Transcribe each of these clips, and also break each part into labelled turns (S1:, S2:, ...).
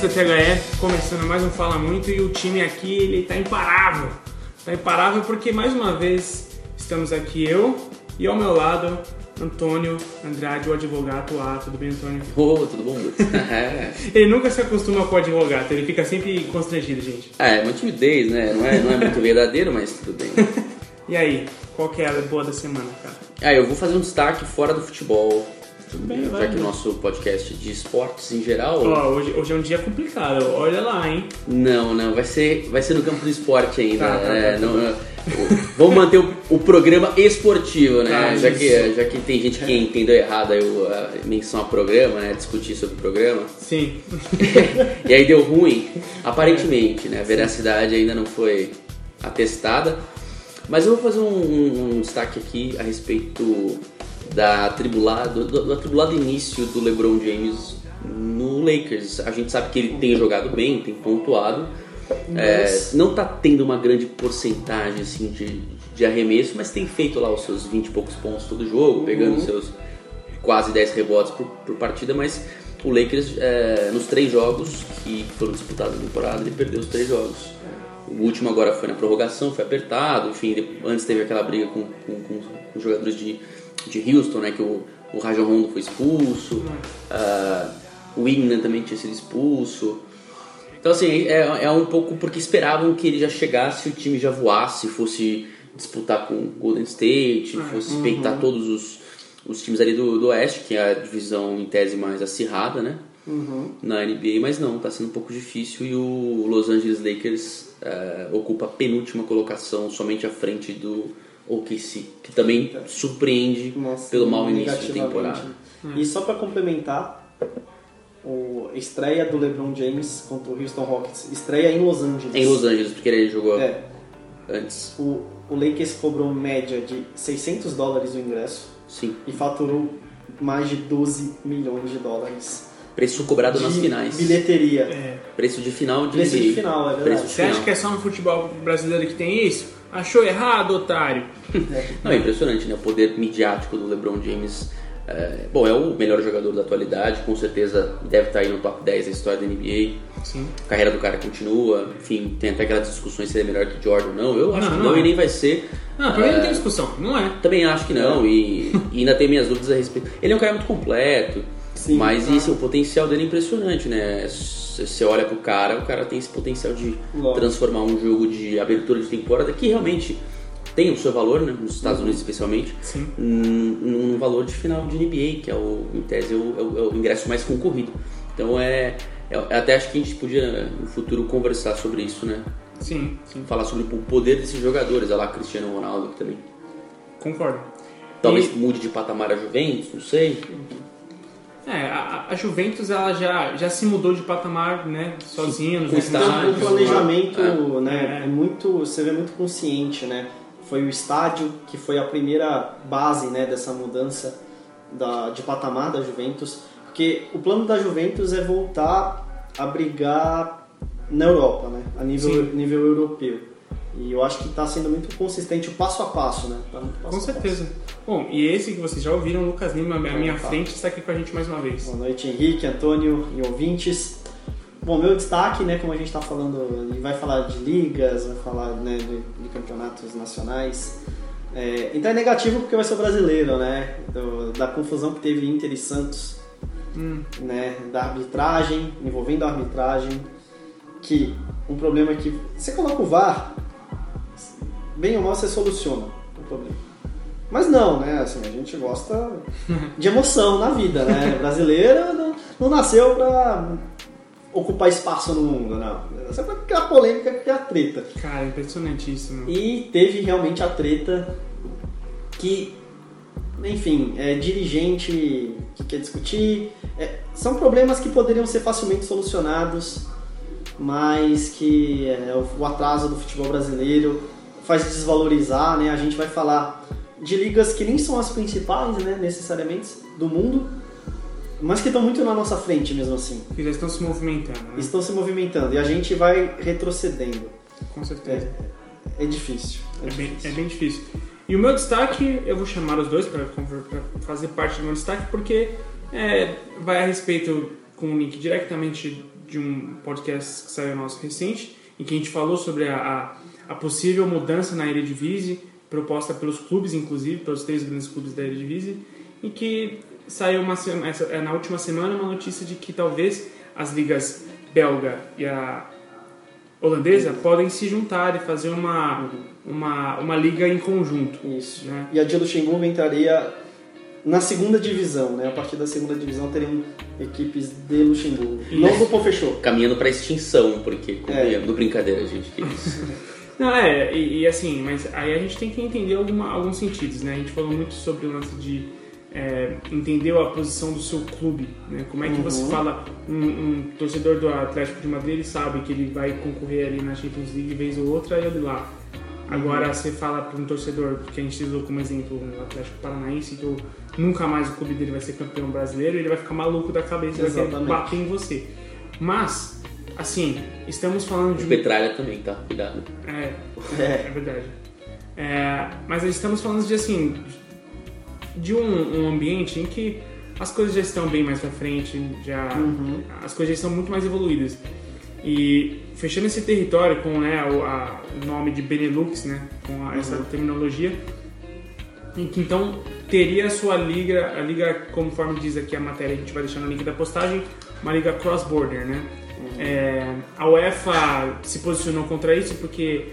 S1: Da THE, começando mais um Fala Muito e o time aqui, ele tá imparável. Tá imparável porque, mais uma vez, estamos aqui eu e ao meu lado, Antônio Andrade, o advogado A. Tudo bem, Antônio?
S2: Ô, tudo bom? É.
S1: Ele nunca se acostuma com o advogado, ele fica sempre constrangido, gente.
S2: É, uma timidez, né? Não é, não é muito verdadeiro, mas tudo bem.
S1: E aí, qual que é a boa da semana, cara?
S2: Ah, eu vou fazer um destaque fora do futebol.
S1: Tudo bem,
S2: Já
S1: vai.
S2: que o nosso podcast de esportes em geral.
S1: Ó, hoje, hoje é um dia complicado, olha lá, hein?
S2: Não, não, vai ser, vai ser no campo do esporte ainda.
S1: Tá, tá, tá,
S2: Não, não, vamos manter o, o programa esportivo, né?
S1: Tá,
S2: já, que, já que tem gente que entendeu errado aí o- a menção a programa, né? Discutir sobre o programa.
S1: Sim.
S2: e aí deu ruim, aparentemente, né? A veracidade ainda não foi atestada. Mas eu vou fazer um, um- um destaque aqui a respeito da atribulado, do, do atribulado início do LeBron James no Lakers. A gente sabe que ele tem jogado bem, tem pontuado. É, não tá tendo uma grande porcentagem assim, de, de arremesso, mas tem feito lá os seus 20 e poucos pontos todo jogo, pegando os seus quase 10 rebotes por, por partida, mas o Lakers, é, nos três jogos que foram disputados na temporada, ele perdeu os três jogos. O último agora foi na prorrogação, foi apertado, enfim, antes teve aquela briga com, com, com os jogadores de, de Houston, né, que o, o Rajon Rondo foi expulso, ah, o Ignan também tinha sido expulso. Então, assim, é, é um pouco porque esperavam que ele já chegasse, o time já voasse, fosse disputar com o Golden State, fosse peitar todos os, os times ali do, do Oeste, que é a divisão em tese mais acirrada, né? Na NBA, mas não, tá sendo um pouco difícil e o Los Angeles Lakers eh, ocupa a penúltima colocação, somente à frente do OKC, que também surpreende
S3: Nossa,
S2: pelo mau início de temporada.
S3: E só pra complementar, o a estreia do LeBron James contra o Houston Rockets, estreia em Los Angeles.
S2: Em Los Angeles, porque ele jogou
S3: É,
S2: antes.
S3: o, o Lakers cobrou média de 600 dólares o ingresso
S2: Sim.
S3: e faturou mais de 12 milhões de dólares.
S2: Preço cobrado
S3: de
S2: nas finais.
S3: bilheteria.
S1: É.
S2: Preço de final de
S3: Preço de final, é
S2: Preço
S3: verdade.
S2: de
S1: Você acha que é só no futebol brasileiro que tem isso? Achou errado, otário?
S2: Não, é impressionante, né? O poder midiático do LeBron James. é, bom, é o melhor jogador da atualidade, com certeza deve estar aí no top 10 da história da NBA.
S1: Sim.
S2: A carreira do cara continua, enfim, tem até aquelas discussões se ele é melhor que Jordan ou não. Eu acho
S1: Não,
S2: que
S1: não
S2: não
S1: é.
S2: e nem vai ser.
S1: Não, pra mim não
S2: É,
S1: tem discussão, não é.
S2: Também acho que não, e, e ainda tenho minhas dúvidas a respeito. Ele é um cara muito completo,
S3: Sim,
S2: mas
S3: claro.
S2: isso, o potencial dele é impressionante, né? Se Você olha pro cara, o cara tem esse potencial de
S3: Lógico.
S2: transformar um jogo de abertura de temporada que realmente tem o seu valor, né? Nos Estados Unidos especialmente, num, num valor de final de NBA, que é o, em tese, é o, é o- é o ingresso mais concorrido. Então é, é. Até acho que a gente podia no futuro conversar sobre isso, né?
S1: Sim, sim.
S2: Falar sobre o poder desses jogadores, olha lá, Cristiano Ronaldo também.
S1: Concordo.
S2: Talvez
S1: E-
S2: mude de patamar a Juventus, não sei.
S1: É, a, a Juventus ela já, já se mudou de patamar, né? Sozinha, nos estádios.
S3: o planejamento,
S2: É.
S3: né,
S1: É.
S3: é muito, você vê muito consciente, né? Foi o estádio que foi a primeira base, né, dessa mudança da, de patamar da Juventus, porque o plano da Juventus é voltar a brigar na Europa, né, a nível,
S1: Sim.
S3: nível europeu. E eu acho que está sendo muito consistente o passo a passo, né? Tá muito passo
S1: Com certeza. Bom, e esse que vocês já ouviram, Lucas Lima, à minha
S3: Opa.
S1: frente, está aqui com a gente mais uma vez.
S3: Boa noite, Henrique, Antônio e ouvintes. Bom, meu destaque, né, como a gente está falando, ele vai falar de ligas, vai falar né, de, de campeonatos nacionais. É, então é negativo porque vai ser o brasileiro, né? do- da confusão que teve Inter e Santos,
S1: Hum,
S3: né? Da arbitragem, envolvendo a arbitragem, que um problema que você coloca o VAR, bem ou mal você soluciona o problema. Mas não, né? Assim, a gente gosta de emoção na vida, né? Brasileiro não, não nasceu pra ocupar espaço no mundo, não. Nasceu pra criar polêmica, criar treta.
S1: cara, impressionantíssimo.
S3: E teve realmente a treta que, enfim, é dirigente que quer discutir. É, são problemas que poderiam ser facilmente solucionados, mas que é, o atraso do futebol brasileiro faz desvalorizar, né? A gente vai falar de ligas que nem são as principais, né, necessariamente, do mundo, mas que estão muito na nossa frente mesmo assim.
S1: Que já estão se movimentando, né?
S3: Estão se movimentando e a gente vai retrocedendo.
S1: Com certeza.
S3: É, é difícil. É,
S1: É bem,
S3: difícil.
S1: é bem difícil. E o meu destaque, eu vou chamar os dois para fazer parte do meu destaque, porque é, vai a respeito, com um link diretamente de um podcast que saiu nosso recente, em que a gente falou sobre a, a, a possível mudança na Eredivisie, proposta pelos clubes, inclusive, pelos três grandes clubes da Eredivisie, e que saiu uma, essa, é, na última semana uma notícia de que talvez as ligas belga e a holandesa podem se juntar e fazer uma, uma, uma liga em conjunto.
S3: Isso.
S1: Né?
S3: E a de Luxemburgo entraria na segunda divisão, né? A partir da segunda divisão teriam equipes de Luxemburgo.
S1: Isso.
S3: Não do Pô fechou.
S2: Caminhando pra extinção, porque,
S3: É.
S2: no brincadeira, gente, que isso.
S1: Não, é, e, e assim, mas aí a gente tem que entender alguma, alguns sentidos, né? A gente falou muito sobre o lance de é, entender a posição do seu clube, né? Como é que você
S3: Uhum.
S1: fala, um, um torcedor do Atlético de Madrid, ele sabe que ele vai concorrer ali na Champions League vez ou outra e olha lá. Agora
S3: Uhum.
S1: você fala para um torcedor, que a gente usou como exemplo o Atlético Paranaense, que o- nunca mais o clube dele vai ser campeão brasileiro, ele vai ficar maluco da cabeça, ele vai querer
S3: Exatamente.
S1: bater em você. Mas, assim, estamos falando de
S2: O Petralha também, tá? Cuidado.
S1: é,
S3: É.
S1: é verdade. É, mas estamos falando de assim de um, um ambiente em que as coisas já estão bem mais pra frente, já
S3: Uhum.
S1: as coisas já estão muito mais evoluídas. E fechando esse território com né, o, a- o nome de Benelux, né, com a- essa terminologia, em que então teria a sua liga, a liga, conforme diz aqui a matéria, a gente vai deixar no link da postagem, uma liga cross-border, né? É, a UEFA se posicionou contra isso porque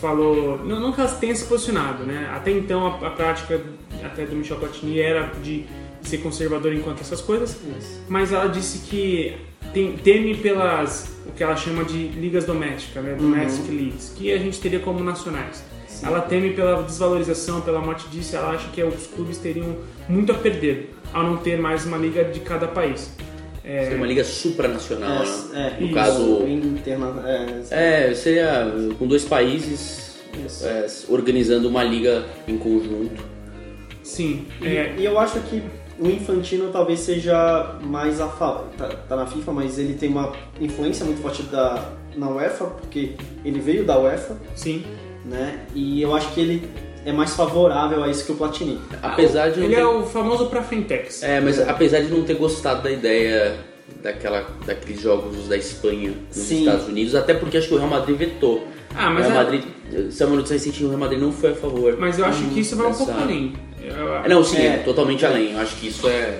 S1: falou, não, não que ela tenha se posicionado, né? Até então a, a prática até do Michel Platini era de ser conservador enquanto essas coisas,
S3: Isso.
S1: mas ela disse que tem, teme pelas o que ela chama de ligas domésticas, né? Domestic leagues, que a gente teria como nacionais. Ela teme pela desvalorização, pela morte disso, ela acha que os clubes teriam muito a perder ao não ter mais uma liga de cada país. É,
S2: Seria uma liga supranacional, né?
S3: É, é,
S2: No
S1: isso.
S2: caso,
S3: Interna, é,
S2: é, seria com dois países é, organizando uma liga em conjunto.
S1: sim,
S3: E,
S1: é,
S3: e eu acho que o Infantino talvez seja mais a fa- tá, tá na FIFA, mas ele tem uma influência muito forte da, na UEFA, porque ele veio da UEFA,
S1: sim.
S3: né? E eu acho que ele é mais favorável a isso que o Platini.
S2: Apesar de não
S1: Ele
S2: ter...
S1: é o famoso pra Frentex.
S2: É, mas apesar de não ter gostado da ideia daquela, daqueles jogos da Espanha nos
S3: Sim.
S2: Estados Unidos, até porque acho que o Real Madrid vetou.
S1: Ah,
S2: o
S1: mas
S2: Real
S1: é-
S2: Madrid, se a notícia recente, o Real Madrid não foi a favor.
S1: Mas eu acho que isso vai um pouco além. Eu-
S2: É, Não, sim,
S3: É.
S2: totalmente além. Eu acho que isso é.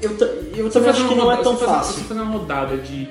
S3: Eu, eu também acho que não é tão fácil.
S1: Você fazer uma rodada de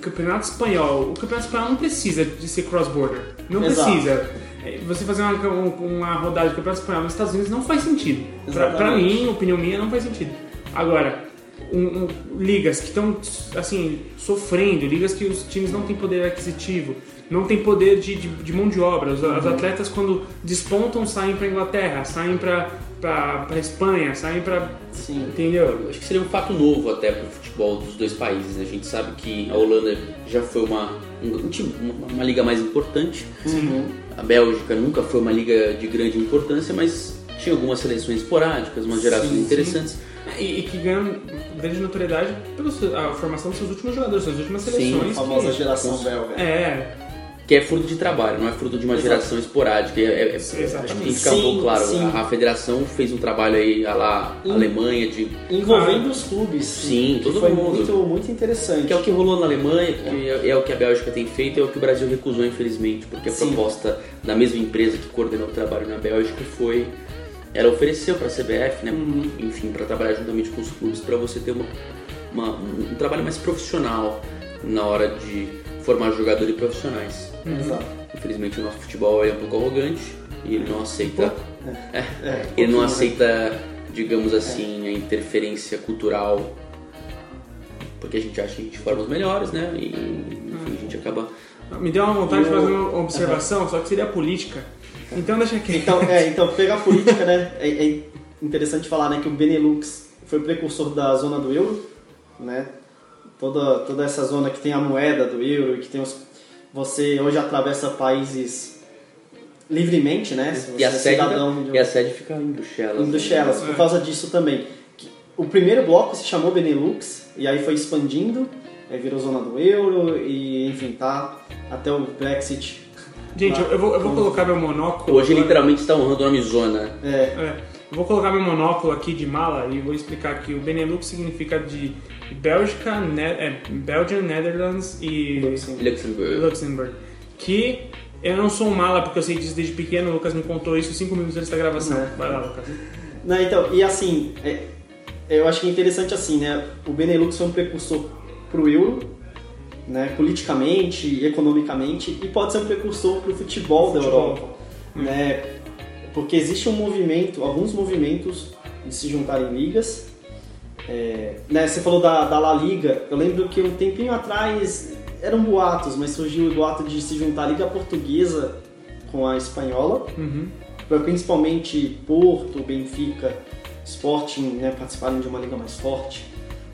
S1: campeonato espanhol. O campeonato espanhol não precisa de ser cross-border. Não
S3: Exato.
S1: precisa. É, Você fazer uma, uma rodada de campeonato espanhol nos Estados Unidos não faz sentido. Pra, pra mim, opinião minha, não faz sentido. Agora, um- um- ligas que estão assim sofrendo, ligas que os times não têm poder aquisitivo, não têm poder de, de, de mão de obra. Os,
S3: Uhum.
S1: os atletas quando despontam saem para Inglaterra, saem para para Espanha, saem para
S3: Sim.
S1: entendeu?
S2: Eu acho que seria um fato novo até pro futebol dos dois países. né? A gente sabe que a Holanda já foi uma, um, um time- uma, uma liga mais importante.
S3: Uhum.
S2: A Bélgica nunca foi uma liga de grande importância, mas tinha algumas seleções esporádicas, umas gerações
S1: Sim,
S2: interessantes.
S1: E, e que ganham grande notoriedade pela formação dos seus últimos jogadores, suas últimas
S2: Sim,
S1: seleções.
S3: A famosa
S1: que-
S3: geração belga.
S1: É,
S2: Que é fruto de trabalho, não é fruto de uma
S3: Exato.
S2: geração esporádica. É, é- é- acho
S1: Exatamente.
S2: um pouco claro.
S3: sim.
S2: A, a federação fez um trabalho aí a lá
S3: Sim.
S2: Alemanha, de,
S3: Envolvendo
S1: Ah.
S3: os clubes.
S2: Sim,
S3: que
S2: todo
S3: foi
S2: mundo.
S3: muito, muito interessante.
S2: que é o que rolou na Alemanha, que é, é o que a Bélgica tem feito, é o que o Brasil recusou, infelizmente, porque a
S3: Sim.
S2: proposta da mesma empresa que coordenou o trabalho na Bélgica foi. Ela ofereceu para a CBF, né?
S3: Uhum.
S2: Enfim, para trabalhar juntamente com os clubes, para você ter uma, uma- um trabalho mais profissional na hora de formar jogadores profissionais.
S3: Exato.
S2: Infelizmente o nosso futebol é um pouco arrogante e ele não aceita.
S3: É,
S2: É,
S3: é,
S2: ele não
S3: né?
S2: aceita, digamos assim, a interferência cultural. Porque a gente acha que a gente forma os melhores, né? E enfim, a gente acaba.
S1: me deu uma vontade de
S3: Eu-
S1: fazer uma observação, só que seria política. Então deixa aqui.
S3: Então, é, então pegar a política, né? É, é interessante falar, né, que o Benelux foi o precursor da zona do euro, né? Toda, toda essa zona que tem a moeda do euro e que tem os, você hoje atravessa países livremente, né? Se
S2: E a,
S3: você é
S2: sede,
S3: cidadão de
S2: e a sede fica em Bruxelas.
S3: em Bruxelas,
S1: É.
S3: por causa disso também. O primeiro bloco se chamou Benelux e aí foi expandindo, aí virou zona do euro e enfim, tá até o Brexit.
S1: Gente, eu, eu vou, eu vou colocar meu monóculo.
S2: Hoje
S1: agora.
S2: literalmente está honrando o nome Zona.
S3: É,
S1: É, Eu vou colocar meu monóculo aqui de mala e vou explicar que o Benelux significa de Bélgica, ne é, Belgium, Netherlands e
S2: Luxemburgo.
S1: Luxemburgo. Que eu não sou um mala porque eu sei disso desde pequeno, o Lucas me contou isso 5 minutos antes da gravação.
S3: É.
S1: Vai lá, Lucas.
S3: Não, então, e assim, é, eu acho que é interessante assim, né? O Benelux foi um precursor pro euro, né? Politicamente, economicamente, e pode ser um precursor pro futebol, da
S1: Futebol.
S3: Europa, né? Porque existe um movimento, alguns movimentos de se juntarem em ligas. É, né, você falou da, da La Liga, eu lembro que um tempinho atrás eram boatos, mas surgiu o boato de se juntar a Liga Portuguesa com a Espanhola
S1: Uhum.
S3: principalmente Porto, Benfica, Sporting né, participarem de uma liga mais forte.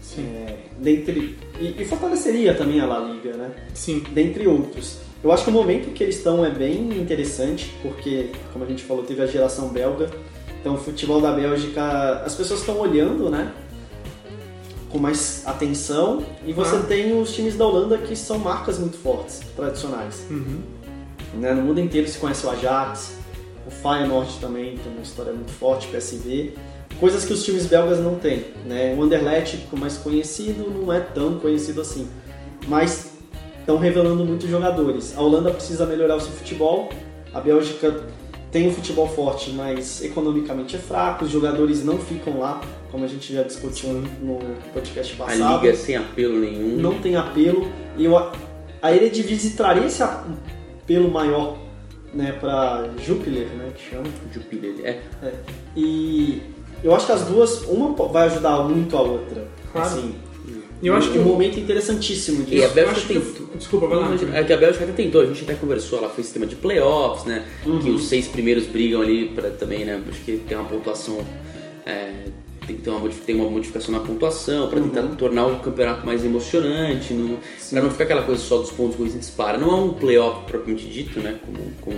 S1: Sim.
S3: É, dentre, e, e fortaleceria também a La Liga, né?
S1: Sim.
S3: dentre outros. Eu acho que o momento que eles estão é bem interessante, porque, como a gente falou, teve a geração belga. Então, o futebol da Bélgica, as pessoas estão olhando, né? Com mais atenção. E você
S1: Ah.
S3: tem os times da Holanda que são marcas muito fortes, tradicionais.
S1: Uhum.
S3: Né? No mundo inteiro se conhece o Ajax, o Feyenoord também tem uma história muito forte, PSV. Coisas que os times belgas não têm. Né? O Anderlecht, mais conhecido, não é tão conhecido assim. Mas estão revelando muitos jogadores. A Holanda precisa melhorar o seu futebol. A Bélgica tem um futebol forte, mas economicamente é fraco. Os jogadores não ficam lá, como a gente já discutiu no podcast
S2: A
S3: passado
S2: liga é sem apelo nenhum.
S3: não tem apelo. E eu, a Eredivisie traria esse apelo maior né, para Jupiler, né, que chama.
S2: Jupiler. É,
S3: É. E eu acho que as duas, uma vai ajudar muito a outra.
S1: Claro.
S3: Assim,
S1: Eu acho que
S3: um momento interessantíssimo
S2: E a
S3: disso.
S2: Bélgica
S1: que
S2: tem.
S1: o- Desculpa, vai lá.
S2: É que a Bélgica até tentou, a gente até conversou, ela fez sistema de playoffs, né?
S3: Uhum.
S2: Que os seis primeiros brigam ali pra também, né? Acho que tem uma pontuação. é, tem que ter uma, tem uma modificação na pontuação pra tentar
S3: Uhum.
S2: tornar o campeonato mais emocionante, não, pra não ficar aquela coisa só dos pontos e dispara. Não é um playoff propriamente dito, né? Como, como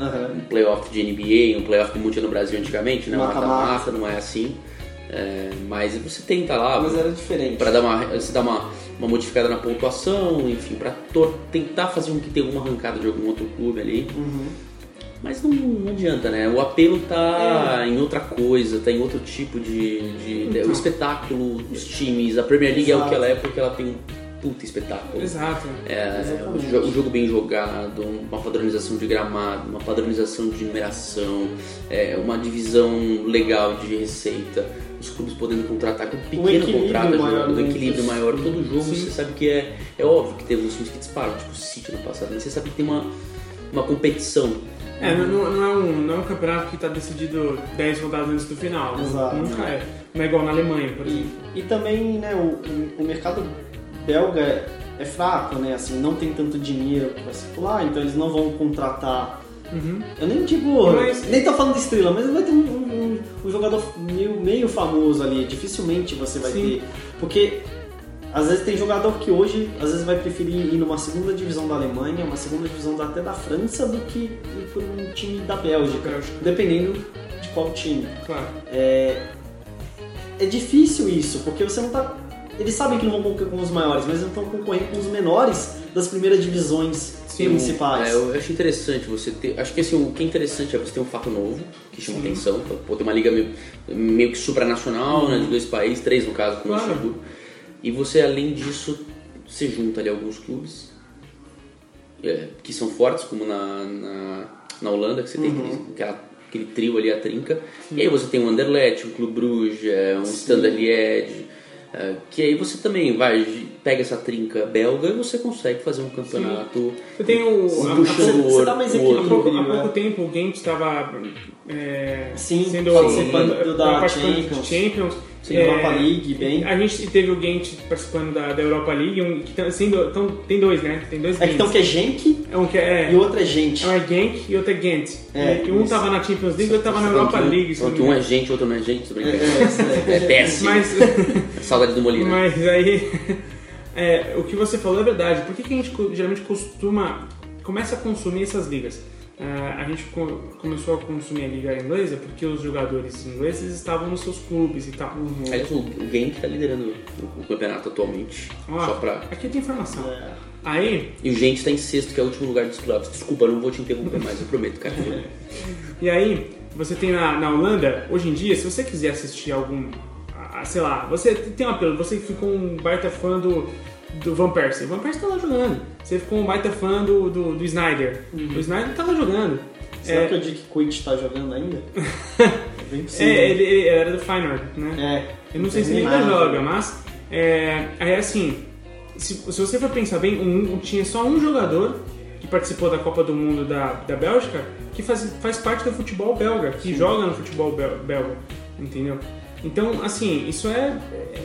S3: Aham.
S2: um playoff de NBA, um playoff como tinha no Brasil antigamente, né?
S3: Mata-mata,
S2: não é assim. É, mas você tenta lá,
S3: Mas era diferente.
S2: para dar uma, você dá uma, uma modificada na pontuação, enfim, para tentar fazer com que tenha alguma arrancada de algum outro clube ali.
S3: Uhum.
S2: Mas não, não adianta, né? O apelo tá em outra coisa, tá em outro tipo de. de-
S1: Então.
S2: O espetáculo, os times, a Premier League é o
S3: Exato.
S2: que ela é porque ela tem um puta espetáculo.
S1: Exato.
S2: É, um um jogo bem jogado, uma padronização de gramado, uma padronização de numeração, é, uma divisão legal de receita, os clubes podendo contratar com pequeno
S3: equilíbrio
S2: contrato, um equilíbrio
S3: os-
S2: maior. Todo jogo
S1: Sim.
S2: você sabe que é, é óbvio que teve uns times que disparam, tipo o City no passado, mas você sabe que tem uma, uma competição.
S1: É, não, não- não é um, não é um campeonato que está decidido 10 rodadas antes do final.
S3: Exato.
S1: Nunca é. Não é igual na Alemanha, por
S3: E,
S1: exemplo.
S3: e também, né, o, o- o mercado belga é, é fraco, né? Assim, não tem tanto dinheiro para circular, então eles não vão contratar
S1: Uhum.
S3: Eu nem digo.
S1: Mas-
S3: Nem tô falando de estrela, mas vai ter um, um- um jogador meio, meio famoso ali. Dificilmente você vai
S1: Sim.
S3: ter. Porque às vezes tem jogador que hoje às vezes vai preferir ir numa segunda divisão da Alemanha, uma segunda divisão até da França, do que ir por um time da Bélgica.
S1: Bélgica.
S3: Dependendo de qual time.
S1: Claro.
S3: É, é difícil isso, porque você não tá. Eles sabem que não vão concorrer com os maiores, mas estão concorrendo com os menores das primeiras divisões
S1: Sim,
S3: principais.
S2: É, eu acho interessante você ter. Acho que assim, o que é interessante é você ter um fato novo, que chama
S1: Sim.
S2: atenção. Então, Pô, ter uma liga meio, meio que supranacional, né, de dois países, três no caso, com o
S1: Claro.
S2: Luxemburgo. E você, além disso, você junta ali alguns clubes é, que são fortes, como na, na, na Holanda, que você tem aquele, aquela- aquele trio ali, a trinca. E aí você tem o Anderlecht, o Clube Bruges, é, um Standard Liège. É, que aí você também vai, pega essa trinca belga e você consegue fazer um campeonato
S1: Você tem o.
S2: um
S1: a- a-
S2: puxando
S3: você-
S2: o outro.
S3: dá mais
S2: o
S1: Há pouco, há pouco
S3: é.
S1: tempo o Gent estava é,
S3: Sim,
S1: sendo
S3: participando da
S1: participando
S3: Champions.
S1: Champions.
S3: Sim,
S1: É,
S3: Europa League, bem.
S1: A gente teve o Gent participando da, da Europa League, um, que tá sendo, tão, tem dois, né? Tem dois
S3: É que então que é Genk
S1: É um que é,
S3: e outro é gente.
S1: é um é Genk e outro é Gent.
S3: É,
S1: e um
S3: isso.
S1: tava na Champions League e outro tava na Europa
S2: que
S1: League. não
S2: que um é gente, outro não é gente, tô
S3: É, é,
S2: É péssimo.
S1: Mas,
S2: Saudade do Molina.
S1: mas aí, é, o que você falou é verdade. Por que, que a gente geralmente costuma, começa a consumir essas ligas? Ah, a gente co- começou a consumir a liga inglesa porque os jogadores ingleses estavam nos seus clubes e tal.
S2: Aliás, o o Genk tá liderando o, o campeonato atualmente.
S1: Ó,
S2: Só pra...
S1: Aqui tem informação.
S3: É.
S1: Aí,
S2: E o Gente tá em sexto, que é o último lugar dos clubes. Desculpa, eu não vou te interromper mais, eu prometo, cara.
S1: E aí, você tem na, na Holanda, hoje em dia, se você quiser assistir algum, ah, sei lá, você tem um apelo, você ficou um baita fã do, do Van Persie. Van Persie tá lá jogando. Você ficou um baita fã do, do, do Snyder. O Snyder tá lá jogando.
S3: Será
S1: É.
S3: que o Dick Quaid tá jogando ainda? é bem possível.
S1: É, ele, ele era do Feyenoord, né?
S3: É.
S1: Eu não sei se ele ainda joga, mas é, aí assim, se, se você for pensar bem, um, tinha só um jogador que participou da Copa do Mundo da, da Bélgica que faz, faz parte do futebol belga, que joga no futebol bel- belga, entendeu? Então, assim, isso é,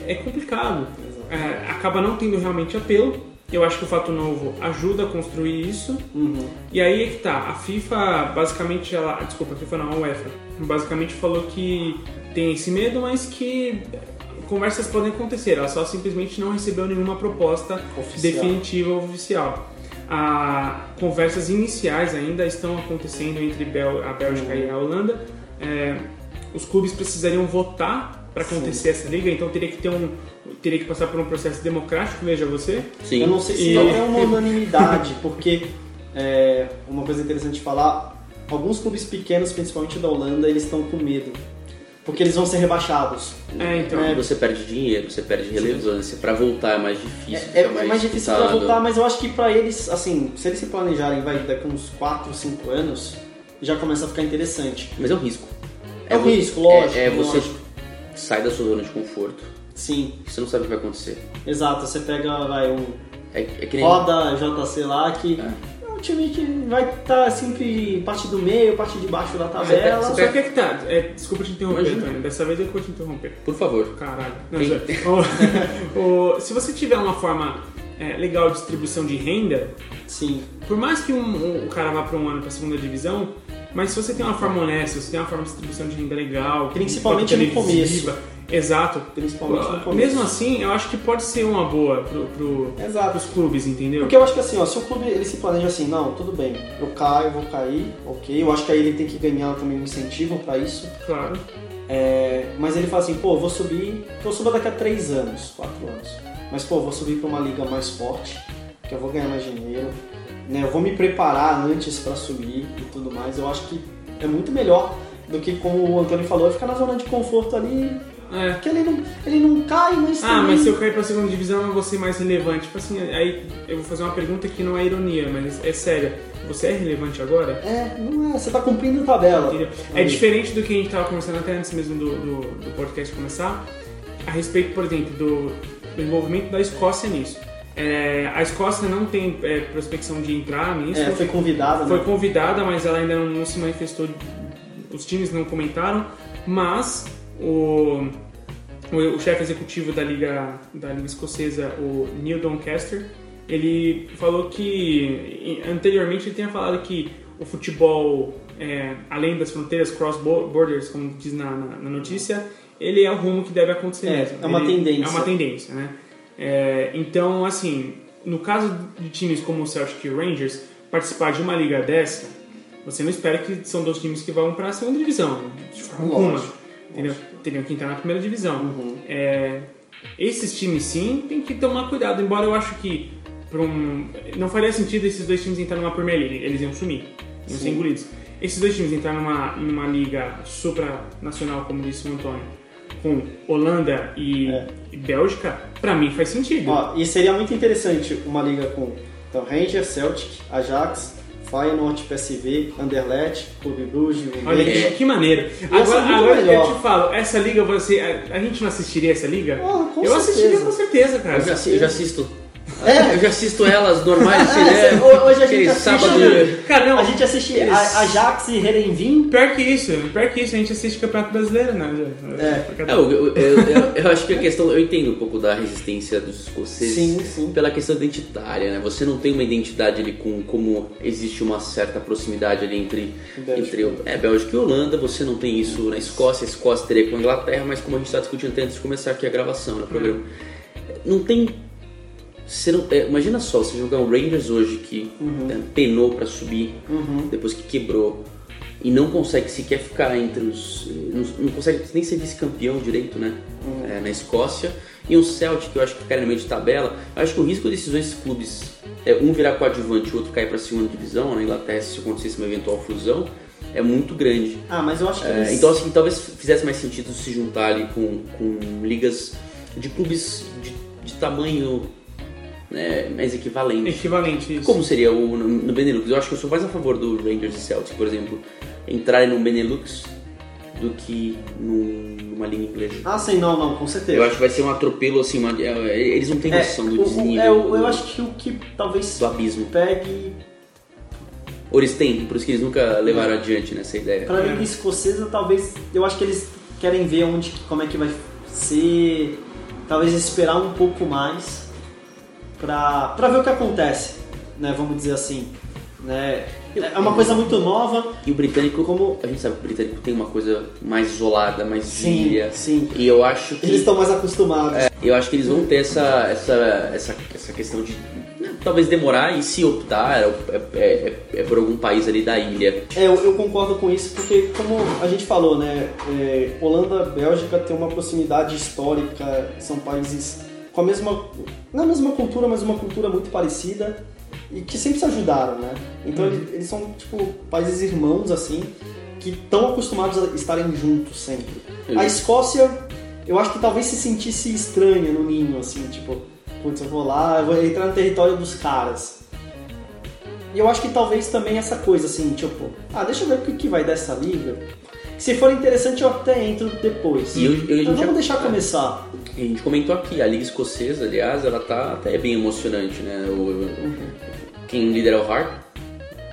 S1: é complicado. É, acaba não tendo realmente apelo. Eu acho que o fato novo ajuda a construir isso.
S3: Uhum.
S1: E aí é que tá, a FIFA basicamente ela. Desculpa, a FIFA não, a UEFA. Basicamente falou que tem esse medo, mas que conversas podem acontecer. Ela só simplesmente não recebeu nenhuma proposta
S3: Oficial.
S1: definitiva ou oficial. A, conversas iniciais ainda estão acontecendo entre Bel- a Bélgica e a Holanda. É, os clubes precisariam votar para acontecer essa liga, então teria que ter um teria que passar por um processo democrático, veja você.
S2: Sim.
S3: Eu não sei se
S1: E-
S3: é uma unanimidade, porque é, uma coisa interessante de falar, alguns clubes pequenos, principalmente da Holanda, eles estão com medo. Porque eles vão ser rebaixados.
S1: É, então.
S3: É,
S2: Você perde dinheiro, você perde relevância. Pra voltar é mais difícil.
S3: É, é mais difícil pra
S2: disputado.
S3: voltar, mas eu acho que pra eles, assim, se eles se planejarem, vai daqui uns 4, 5 anos, já começa a ficar interessante.
S2: Mas é um risco.
S3: É um
S2: vo-
S3: risco, lógico,
S2: É, é você
S3: lógico.
S2: sai da sua zona de conforto.
S3: Sim,
S2: Você não sabe o que vai acontecer.
S3: exato. Você pega, vai, um
S2: É, é que nem.
S3: roda JC lá, que
S2: É.
S3: é um time que vai estar sempre parte do meio, parte de baixo da tabela.
S1: Só que é que tá, é, desculpa te interromper,
S2: Imagina.
S1: Antônio. Dessa vez eu vou te interromper.
S2: Por favor.
S1: Caralho. Não, zoeira. O- o- se você tiver uma forma é, legal de distribuição de renda,
S3: Sim,
S1: por mais que um, um- o cara vá para um ano para segunda divisão, mas se você tem uma forma honesta, se você tem uma forma de distribuição de renda legal,
S3: Principalmente no
S1: televisiva, Exato.
S3: principalmente no começo.
S1: Mesmo assim, eu acho que pode ser uma boa pro, pro,
S3: Exato.
S1: pros clubes, entendeu?
S3: Porque eu acho que assim, ó, se o clube ele se planeja assim, não, tudo bem, eu caio, eu vou cair, ok, eu acho que aí ele tem que ganhar também um incentivo pra isso.
S1: Claro.
S3: É, mas ele fala assim, pô, eu vou subir, que eu suba daqui a 3 anos, 4 anos. Mas pô, eu vou subir pra uma liga mais forte, que eu vou ganhar mais dinheiro, né? Eu vou me preparar antes pra subir e tudo mais. Eu acho que é muito melhor do que como o Antônio falou, ficar na zona de conforto ali,
S1: É.
S3: que ele não, ele não cai, mas
S1: Ah,
S3: também...
S1: mas se eu cair pra segunda divisão eu vou ser mais relevante. Tipo assim, aí eu vou fazer uma pergunta que não é ironia, mas é séria. Você é relevante agora?
S3: É, não é, você tá cumprindo tabela.
S1: Entendeu? É diferente do que a gente estava conversando até antes mesmo do, do, do podcast começar, a respeito, por exemplo, do, do envolvimento da Escócia nisso. É, a Escócia não tem é, prospecção de entrar nisso.
S3: É, foi convidado,
S1: Foi
S3: né?
S1: convidada, mas ela ainda não, não se manifestou. Os times não comentaram, mas o, o, o chefe executivo da liga da liga escocesa, o Neil Doncaster, ele falou que anteriormente ele tinha falado que o futebol é, além das fronteiras cross bo- borders, como diz na, na, na notícia, ele é o rumo que deve acontecer.
S3: É,
S1: mesmo.
S3: é uma
S1: Ele-
S3: tendência.
S1: É uma tendência, né? É, então, assim, no caso de times como o Celtic e o Rangers participar de uma liga dessa, você não espera que são dois times que vão para a segunda divisão, de forma alguma. Entendeu? Teriam que entrar na primeira divisão.
S3: Uhum.
S1: É, esses times, sim, tem que tomar cuidado. Embora eu acho que um, não faria sentido esses dois times entrarem numa Premier League. Eles iam sumir, iam ser engolidos. Esses dois times entrar numa, numa liga supranacional, como disse o Antônio, com Holanda e,
S3: É.
S1: e Bélgica, pra mim faz sentido.
S3: Ó, e seria muito interessante uma liga com então, Rangers, Celtic, Ajax, Feyenoord, PSV, Anderlecht, Clube Bruges,
S1: Olha que, que maneiro. Agora,
S3: muito
S1: agora eu te falo, essa liga você. A, a gente não assistiria essa liga?
S3: Com
S1: eu assistiria
S3: certeza.
S1: com certeza, cara.
S2: Eu já, eu já assisto.
S3: É.
S2: Eu já assisto elas normais, assim,
S3: É,
S2: né?
S3: hoje a gente assiste,
S2: sábado.
S1: Cara, não.
S3: A gente assiste a- Ajax e Herenvin.
S1: Pior que isso, pior que isso, a gente assiste Campeonato Brasileiro, né?
S3: É.
S2: É, eu, eu- eu- eu- eu acho que a questão, eu entendo um pouco da resistência dos escoceses
S3: Sim, sim.
S2: pela questão identitária, né? Você não tem uma identidade ali com como existe uma certa proximidade ali entre,
S3: Bélgica.
S2: entre é, Bélgica e Holanda, você não tem isso na Escócia, a Escócia teria com a Inglaterra, mas como a gente está discutindo até antes de começar aqui a gravação, né, programa, não tem você não- é, imagina só, você jogar um Rangers hoje que né, penou pra subir
S3: Uhum.
S2: depois que quebrou e não consegue sequer ficar entre os. Não, não consegue nem ser vice-campeão direito, né? É, na Escócia. E um Celtic, que eu acho que ficaria no meio de tabela. Eu acho que o risco desses dois clubes é um virar coadjuvante e o outro cair pra segunda divisão, na Inglaterra, se acontecesse uma eventual fusão, é muito grande.
S3: Ah, mas eu acho que
S2: É,
S3: eles...
S2: então, assim, talvez fizesse mais sentido se juntar ali com, com ligas de clubes de, de tamanho né, mais equivalente.
S1: Equivalente isso.
S2: Como seria o, no, no Benelux? Eu acho que eu sou mais a favor do Rangers e Celtic, por exemplo, entrarem no Benelux do que num- numa liga inglesa.
S3: Ah, sim, não, não, com certeza.
S2: Eu acho que vai ser um atropelo, assim, uma- é, eles não têm
S3: É,
S2: noção do
S3: o- o-
S2: desnível,
S3: é, o-
S2: do,
S3: eu acho que o que talvez
S2: do abismo.
S3: pegue
S2: Ou eles têm, por isso que eles nunca levaram adiante nessa ideia.
S3: pra
S1: É.
S3: Liga Escocesa, talvez. Eu acho que eles querem ver onde, como é que vai ser. Talvez esperar um pouco mais pra, pra ver o que acontece, né? Vamos dizer assim. Né? É uma coisa muito nova.
S2: E o britânico,
S3: Como-
S2: a gente sabe que o britânico tem uma coisa mais isolada, mais
S3: Sim, sim.
S2: E eu acho que
S3: Eles estão mais acostumados.
S2: É, eu acho que eles vão ter essa, essa, essa, essa questão de né, talvez demorar e se optar é, é, é- é por algum país ali da ilha.
S3: É, eu, eu concordo com isso porque, como a gente falou, né, é, Holanda, Bélgica tem uma proximidade histórica, são países com a mesma, não a mesma cultura, mas uma cultura muito parecida e que sempre se ajudaram, né? Então eles, eles são tipo países irmãos assim que estão acostumados a estarem juntos sempre. A Escócia, eu acho que talvez se sentisse estranha no ninho, assim, tipo, putz, eu vou lá, eu vou entrar no território dos caras. E eu acho que talvez também essa coisa, assim, tipo, ah, deixa eu ver o que, que vai dessa liga. Se for interessante, eu até entro depois.
S2: E eu- eu-
S3: Mas vamos
S2: já-
S3: deixar começar.
S2: E a gente comentou aqui, a Liga Escocesa, aliás, ela tá até bem emocionante, né? O, quem lidera é o Hart,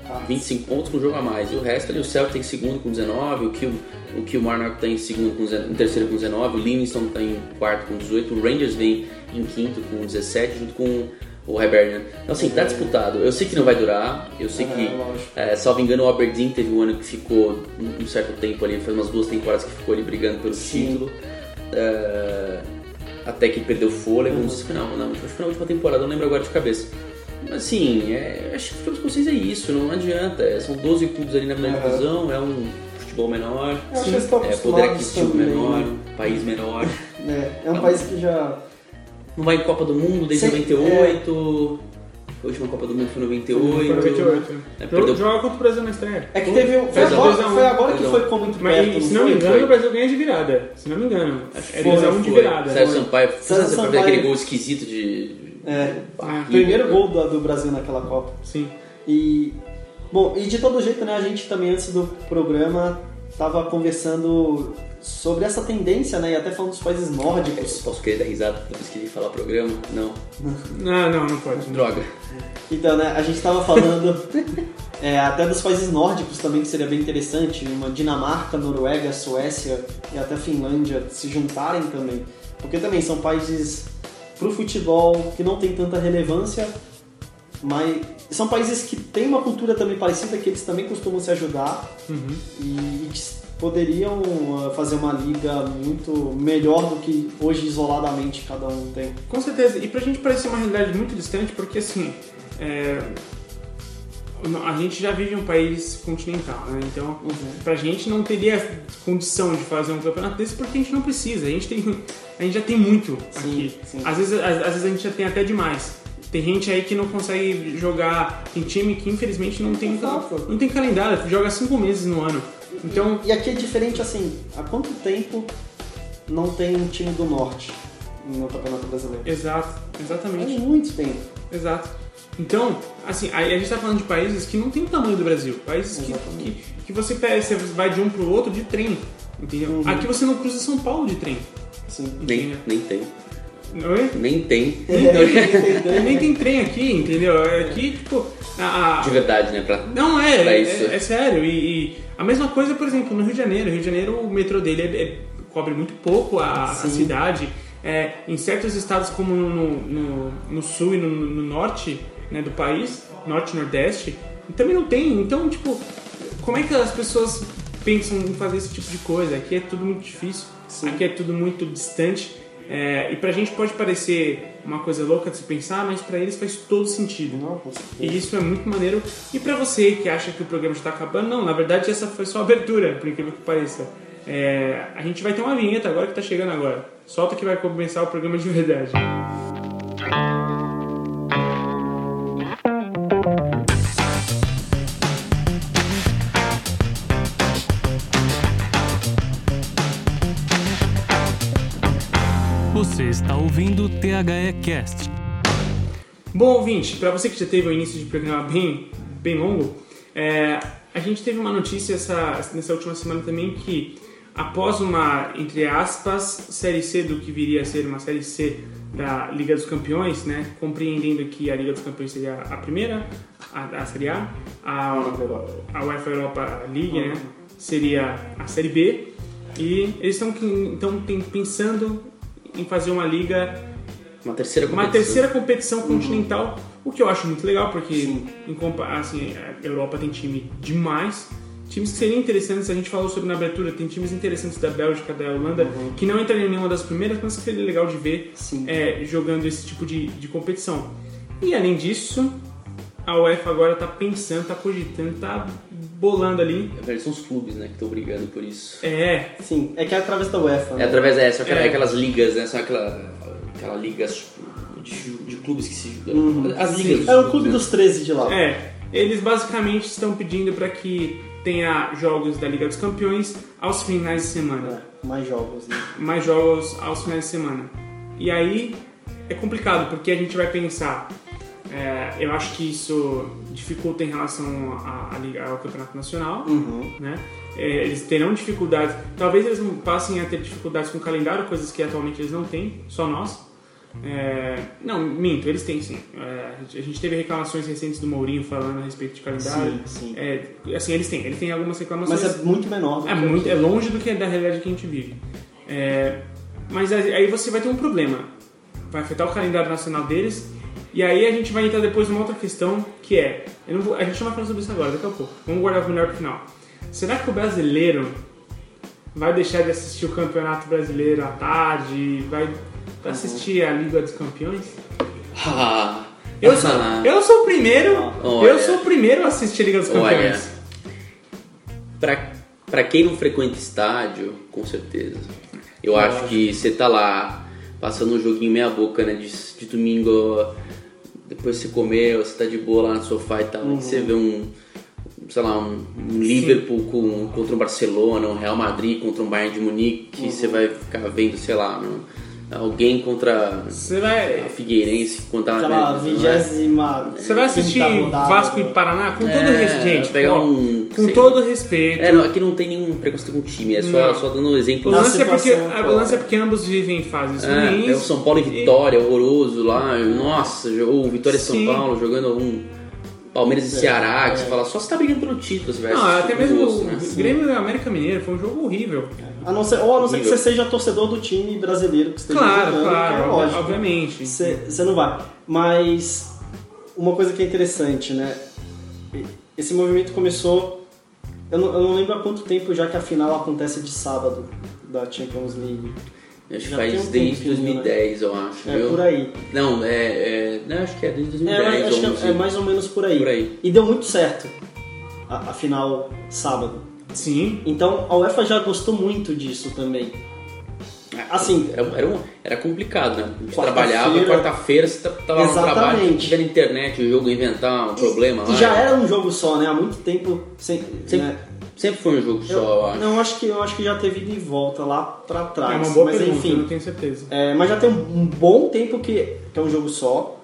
S3: Tá.
S2: 25 pontos com um jogo a mais. E o resto ali, o Celtic em segundo com 19, o Kill, o Kilmarnock tá em, segundo com, em terceiro com 19, o Livingston tá em quarto com 18, o Rangers vem em quinto com 17, junto com o Hibernian. Então assim, tá disputado. Eu sei que não vai durar, eu sei
S3: É,
S2: que,
S3: lógico.
S2: é, salvo engano, o Aberdeen teve um ano que ficou um certo tempo ali, faz umas duas temporadas que ficou ali brigando pelo
S3: Sim.
S2: título. É, até que perdeu fôlego, não sei se foi na, na, acho que foi na última temporada, não lembro agora de cabeça. Mas assim, é, acho que o futebol escocês é isso, não adianta. é, são 12 clubes ali na primeira
S3: Aham.
S2: divisão, é um futebol menor,
S3: estão
S2: é poder aquisitivo menor, país menor.
S3: É, é um
S2: Não.
S3: país que já.
S2: Não vai em Copa do Mundo desde
S3: Sim,
S2: 98. A última Copa do Mundo foi em 98.
S1: Foi 98.
S2: É, perdeu-
S1: Joga contra o Brasil na estreia.
S3: É que teve. Foi agora,
S1: um.
S3: foi agora que foi com muito perto.
S1: Mas, se
S3: não
S1: me engano,
S2: Foi.
S1: o Brasil ganha de virada. Se não me engano.
S2: Acho que
S1: É
S2: foi,
S1: 2x1 de virada.
S2: Sérgio. Sampaio,
S3: Sérgio
S2: Sérgio Sampaio
S3: Sampaio.
S2: aquele gol esquisito de.
S3: É.
S2: barriga.
S3: Primeiro gol do, do Brasil naquela Copa.
S1: Sim.
S3: E bom, e de todo jeito, né, a gente também antes do programa tava conversando sobre essa tendência, né, e até falando dos países nórdicos.
S2: Posso querer dar risada depois que ele falar programa? Não.
S1: Não, não, não pode.
S2: Droga.
S3: Então, né, a gente tava falando é, até dos países nórdicos também que seria bem interessante, uma Dinamarca, Noruega, Suécia e até Finlândia se juntarem também, porque também são países pro futebol que não tem tanta relevância, mas são países que têm uma cultura também parecida, que eles também costumam se ajudar
S1: Uhum.
S3: e que poderiam uh, fazer uma liga muito melhor do que hoje isoladamente cada um tem.
S1: Com certeza. E pra gente parece uma realidade muito distante, porque assim, é, a gente já vive em um país continental, né? Então, pra gente não teria condição de fazer um campeonato desse porque a gente não precisa. A gente, tem, a gente já tem muito
S3: Sim,
S1: aqui.
S3: sim.
S1: Às vezes, às, às vezes a gente já tem até demais. Tem gente aí que não consegue jogar, tem time que infelizmente não tem, não tem calendário, joga cinco meses no ano. Então,
S3: E aqui é diferente assim, há quanto tempo não tem um time do norte no Campeonato Brasileiro?
S1: exato,
S3: Há
S1: exatamente.
S3: muito tempo.
S1: Exato. Então, assim, aí a gente tá falando de países que não tem o tamanho do Brasil. Países que, que, que você pega, você vai de um pro outro de trem. Entendeu?
S3: Uhum.
S1: Aqui você não cruza São Paulo de trem.
S3: Sim.
S2: Nem, nem tem.
S1: É?
S2: Nem tem.
S1: Nem, nem tem trem aqui, entendeu? Aqui, tipo. A, a-
S2: De verdade, né? Pra...
S1: Não é,
S2: Pra
S1: é, é sério. E, e a mesma coisa, por exemplo, no Rio de Janeiro. Rio de Janeiro, o metrô dele é- é- cobre muito pouco a, a cidade. É, em certos estados, como no, no- no sul e no, no norte né, do país, norte e nordeste, também não tem. Então, tipo, como é que as pessoas pensam em fazer esse tipo de coisa? Aqui é tudo muito difícil,
S3: Sim.
S1: aqui é tudo muito distante. É, e pra gente pode parecer uma coisa louca de se pensar, mas pra eles faz todo sentido.
S3: Não.
S1: E isso é muito maneiro. E pra você que acha que o programa já tá acabando, não, na verdade essa foi só a abertura, por incrível que pareça. É, a gente vai ter uma vinheta agora que tá chegando agora. Solta que vai começar o programa de verdade.
S4: Você está ouvindo o THE Cast.
S1: Bom, ouvinte, para você que já teve um início de programa bem, bem longo, é, a gente teve uma notícia essa, nessa última semana também que após uma, entre aspas, Série C do que viria a ser uma Série C da Liga dos Campeões, né, compreendendo que a Liga dos Campeões seria a primeira, a, a Série A, a, a UEFA Europa League né, seria a Série B, e eles estão então pensando em fazer uma liga
S2: uma terceira competição,
S1: uma terceira competição continental, o que eu acho muito legal, porque em, assim, a Europa tem time demais, times que seriam interessantes, a gente falou sobre na abertura, tem times interessantes da Bélgica, da Holanda, uhum. que não entrariam em nenhuma das primeiras, mas que seria legal de ver é, jogando esse tipo de, de competição. E além disso, a UEFA agora está pensando, está cogitando, está bolando ali.
S2: É, são os clubes, né, que estão brigando por isso.
S1: É.
S3: Sim, é que é através da UEFA.
S2: Né? É através dessa, é, é. aquelas ligas, né, são aquela, aquela ligas tipo, de, de, clubes que se...
S3: Uhum. As ligas. É o clube né? dos 13 de lá.
S1: É, eles basicamente estão pedindo para que tenha jogos da Liga dos Campeões aos finais de semana.
S3: É, mais jogos, né?
S1: Mais jogos aos finais de semana. E aí é complicado, porque a gente vai pensar é, eu acho que isso dificulta em relação à Liga, ao Campeonato Nacional,
S3: uhum.
S1: né? É, eles terão dificuldades, talvez eles passem a ter dificuldades com o calendário, coisas que atualmente eles não têm, só nós. É, não, minto, eles têm sim. É, a gente teve reclamações recentes do Mourinho falando a respeito de calendário.
S3: Sim, sim.
S1: É, assim, eles têm, eles têm algumas reclamações.
S3: Mas é muito menor.
S1: é, muito, é longe do que da realidade que a gente vive. É, mas aí você vai ter um problema. Vai afetar o calendário nacional deles e aí a gente vai entrar depois numa outra questão que é, vou, a gente não vai falar sobre isso agora, daqui a pouco. Vamos guardar o melhor pro final. Será que o brasileiro vai deixar de assistir o Campeonato Brasileiro à tarde, vai assistir a Liga dos Campeões?
S2: Ah,
S1: eu, sou, eu sou o primeiro, olha, eu sou o primeiro a assistir a Liga dos Campeões.
S2: Pra, pra quem não frequenta estádio, com certeza. Eu, acho que você tá lá passando um joguinho meia boca, né, de, de domingo depois você comer, você tá de boa lá no sofá e tal, uhum. e você vê um, sei lá, um, um Liverpool com, contra um Barcelona, um Real Madrid contra um Bayern de Munique, uhum. você vai ficar vendo, sei lá, alguém contra
S1: você vai...
S2: a Figueirense contra
S3: Aquela
S2: né,
S3: vigésima.
S1: Você vai assistir Vasco e Paraná com todo
S2: é,
S1: respeito, gente.
S2: Pegar um,
S1: com sei, todo respeito.
S2: É, não, aqui não tem nenhum preconceito com o time, é só, só dando um exemplo.
S1: O lance, é porque, o lance é porque ambos vivem em fases
S2: é,
S1: ruins.
S2: É o São Paulo e Vitória, horroroso lá. Nossa, ou Vitória e São Paulo jogando um Palmeiras e Ceará, que você fala, só você tá brigando pelo título, você vai
S1: Não, até mesmo o né? Grêmio e América Mineiro, foi um jogo horrível.
S3: A não ser, ou a não ser que você seja torcedor do time brasileiro que esteja
S1: claro,
S3: jogando,
S1: claro,
S3: é lógico.
S1: obviamente.
S3: Você, você não vai. Mas uma coisa que é interessante, né? Esse movimento começou. Eu não, eu não lembro há quanto tempo já que a final acontece de sábado da Champions League.
S2: Acho que faz um desde 2010, né? eu acho.
S3: É, viu? por aí.
S2: Não, é, é, Não, acho que é desde 2010.
S3: É, acho que é, é, mais ou menos por aí.
S2: Por aí.
S3: E deu muito certo a, a final sábado.
S1: Sim.
S3: Então a UEFA já gostou muito disso também. Assim,
S2: era, era, era complicado, né? A gente trabalhava, quarta-feira você tava no trabalho, tiver na internet, o jogo inventar um problema
S3: e,
S2: lá.
S3: já era um jogo só, né? Há muito tempo sem,
S2: sempre, né? sempre foi um jogo
S3: eu,
S2: só, eu acho.
S3: Não, acho que, eu acho que já teve de volta lá pra trás.
S1: É uma boa
S3: mas
S1: pergunta,
S3: enfim,
S1: eu não tenho certeza.
S3: É, mas já tem um, um bom tempo que, que é um jogo só.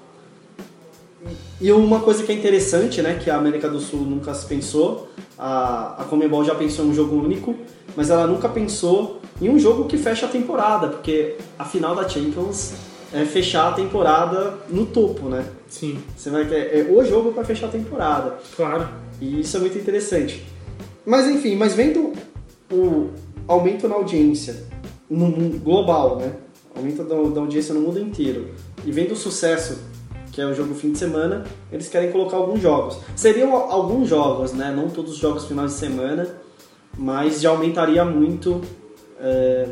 S3: E uma coisa que é interessante, né, que a América do Sul nunca se pensou, a, a Comebol já pensou em um jogo único, mas ela nunca pensou em um jogo que fecha a temporada, porque a final da Champions é fechar a temporada no topo, né?
S1: Sim.
S3: Você vai ter é o jogo para fechar a temporada.
S1: Claro.
S3: E isso é muito interessante. Mas enfim, mas vendo o aumento na audiência no global, né? Aumento da, da audiência no mundo inteiro e vendo o sucesso que é o jogo fim de semana, eles querem colocar alguns jogos. Seriam alguns jogos, né? Não todos os jogos final de semana, mas já aumentaria muito é,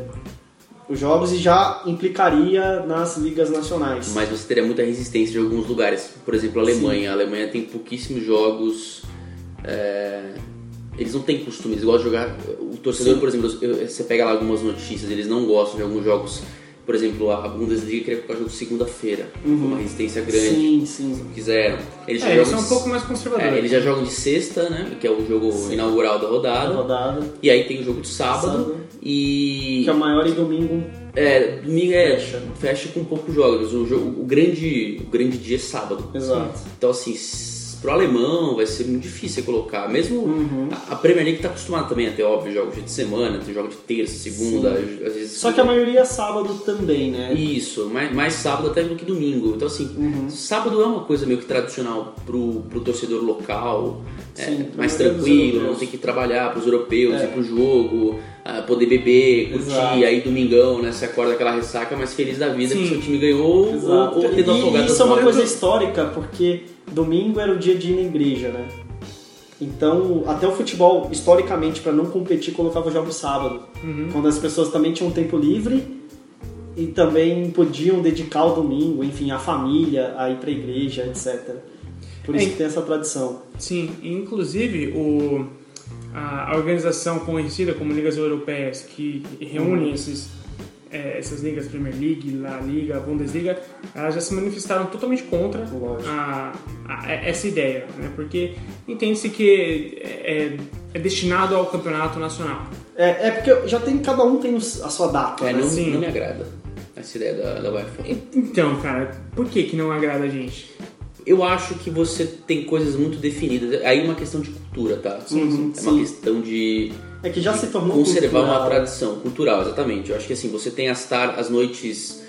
S3: os jogos e já implicaria nas ligas nacionais.
S2: Mas você teria muita resistência de alguns lugares. Por exemplo, a Alemanha. Sim. A Alemanha tem pouquíssimos jogos. É, eles não têm costume, eles gostam de jogar. O torcedor, Sim. por exemplo, você pega lá algumas notícias, eles não gostam de alguns jogos Por exemplo, a Bundesliga queria colocar jogo segunda-feira, com uma resistência grande.
S3: Sim, sim.
S2: Quiseram. Eles já
S1: É, eles
S2: jogam
S1: são um
S2: de-
S1: pouco mais conservadores.
S2: é, eles já jogam de sexta, né? Que é o jogo inaugural da rodada.
S3: Rodada.
S2: E aí tem o jogo de sábado.
S3: Sábado.
S2: E.
S3: Que é o maior e domingo.
S2: É, domingo é.
S3: Fecha.
S2: Fecha com poucos jogos. O, jogo, o, grande, o grande dia é sábado.
S3: Exato.
S2: Então, assim, pro alemão vai ser muito difícil você colocar. Mesmo
S3: Uhum.
S2: a, a Premier League tá acostumada também a ter, óbvio, jogos de semana, tem jogo de terça, segunda, às vezes.
S3: Só que a maioria é sábado também, né?
S2: Isso, mais, mais sábado até do que domingo. Então, assim,
S3: Uhum.
S2: sábado é uma coisa meio que tradicional pro, pro torcedor local, é,
S3: Sim, pra
S2: mais tranquilo, não tem que trabalhar pros europeus,
S3: É.
S2: ir pro jogo, ah, poder beber, curtir,
S3: Exato.
S2: aí domingão, né? Você acorda aquela ressaca, mas feliz da vida que
S1: Sim.
S2: seu time ganhou
S3: Exato.
S2: ou, ou tendo afogado
S3: E isso é uma coisa histórica, porque domingo era o dia de ir na igreja, né? Então, até o futebol, historicamente, para não competir, colocava jogos sábado.
S2: Uhum.
S3: Quando as pessoas também tinham tempo livre e também podiam dedicar o domingo, enfim, a família, a ir pra igreja, etc. Por isso
S1: É.
S3: que tem essa tradição.
S1: Sim, inclusive o, a, organização conhecida como Ligas Europeias, que reúne esses, é, essas ligas, Premier League, La Liga, Bundesliga, elas já se manifestaram totalmente contra a, a- essa ideia, né? porque entende-se que é, é destinado ao campeonato nacional.
S3: É, é porque já tem, cada um tem a sua data,
S2: É,
S3: né?
S2: não,
S1: Sim.
S2: não me agrada essa ideia da, da UEFA.
S1: Então, cara, por que, que não agrada a gente?
S2: Eu acho que você tem coisas muito definidas. Aí é uma questão de cultura, tá?
S3: Uhum,
S2: é uma
S3: sim.
S2: questão de
S3: É que já se tornou
S2: conservar
S3: cultural.
S2: uma tradição cultural, exatamente. Eu acho que assim, você tem as, tar as noites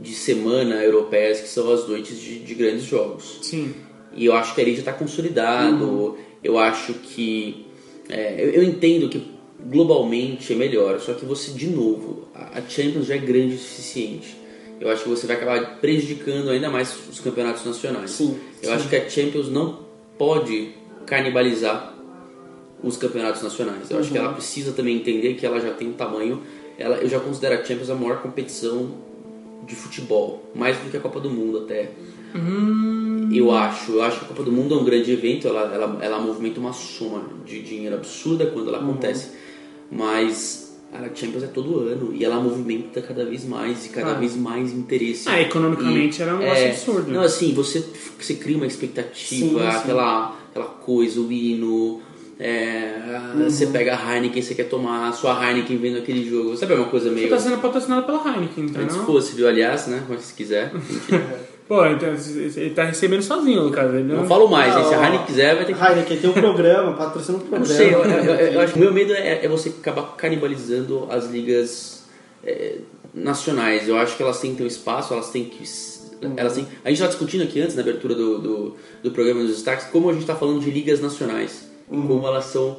S2: de semana europeias, que são as noites de, de grandes jogos.
S1: Sim,
S2: E eu acho que ali já está consolidado. Eu acho que. é, eu, eu entendo que globalmente é melhor, só que você, de novo, a Champions já é grande o suficiente. Eu acho que você vai acabar prejudicando ainda mais os campeonatos nacionais.
S3: Sim,
S2: Eu acho que a Champions não pode canibalizar os campeonatos nacionais. Eu acho que ela precisa também entender que ela já tem um tamanho. Ela, eu já considero a Champions a maior competição de futebol, mais do que a Copa do Mundo até. Eu acho, eu acho que a Copa do Mundo é um grande evento, ela, ela, ela movimenta uma soma de dinheiro absurda quando ela acontece, mas a Champions é todo ano e ela movimenta cada vez mais e cada
S1: Ah.
S2: vez mais interesse.
S1: Ah, economicamente era um negócio absurdo.
S2: Não, assim, você, você cria uma expectativa,
S3: Sim, sim.
S2: Aquela, aquela coisa, o hino. é, Você pega a Heineken, você quer tomar a sua Heineken vendo aquele jogo. Sabe uma coisa
S1: Você
S2: meio.
S1: tá sendo patrocinado pela Heineken, então
S2: Antes fosse, viu? Aliás, né? Mas se quiser.
S1: Pô, então ele tá recebendo sozinho, Lucas. Ele
S2: Não falo mais, hein? Se a
S3: Ah.
S2: Heineken quiser, vai ter que.
S3: Heineken tem um programa, patrocina um
S2: Eu
S3: programa.
S2: não sei, eu, eu- eu- acho que o meu medo é, é você acabar canibalizando as ligas é, nacionais. Eu acho que elas têm que ter um espaço, elas têm que. Elas têm, a gente estava discutindo aqui antes, na abertura do, do, do programa dos destaques, como a gente está falando de ligas nacionais. E como elas são.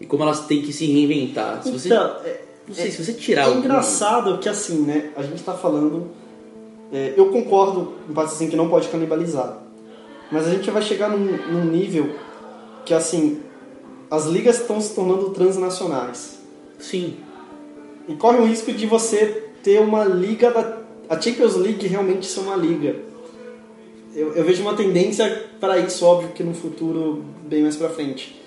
S2: E como elas têm que se reinventar. Se você,
S3: Então, é,
S2: não sei, se você tirar
S3: É
S2: algum-
S3: engraçado que assim, né? A gente tá falando. É, eu concordo em parte assim que não pode canibalizar. Mas a gente vai chegar num, num nível que assim. As ligas estão se tornando transnacionais.
S2: Sim.
S3: E corre o risco de você ter uma liga da. A Champions League realmente ser uma liga. Eu, eu vejo uma tendência para isso, óbvio que no futuro, bem mais pra frente.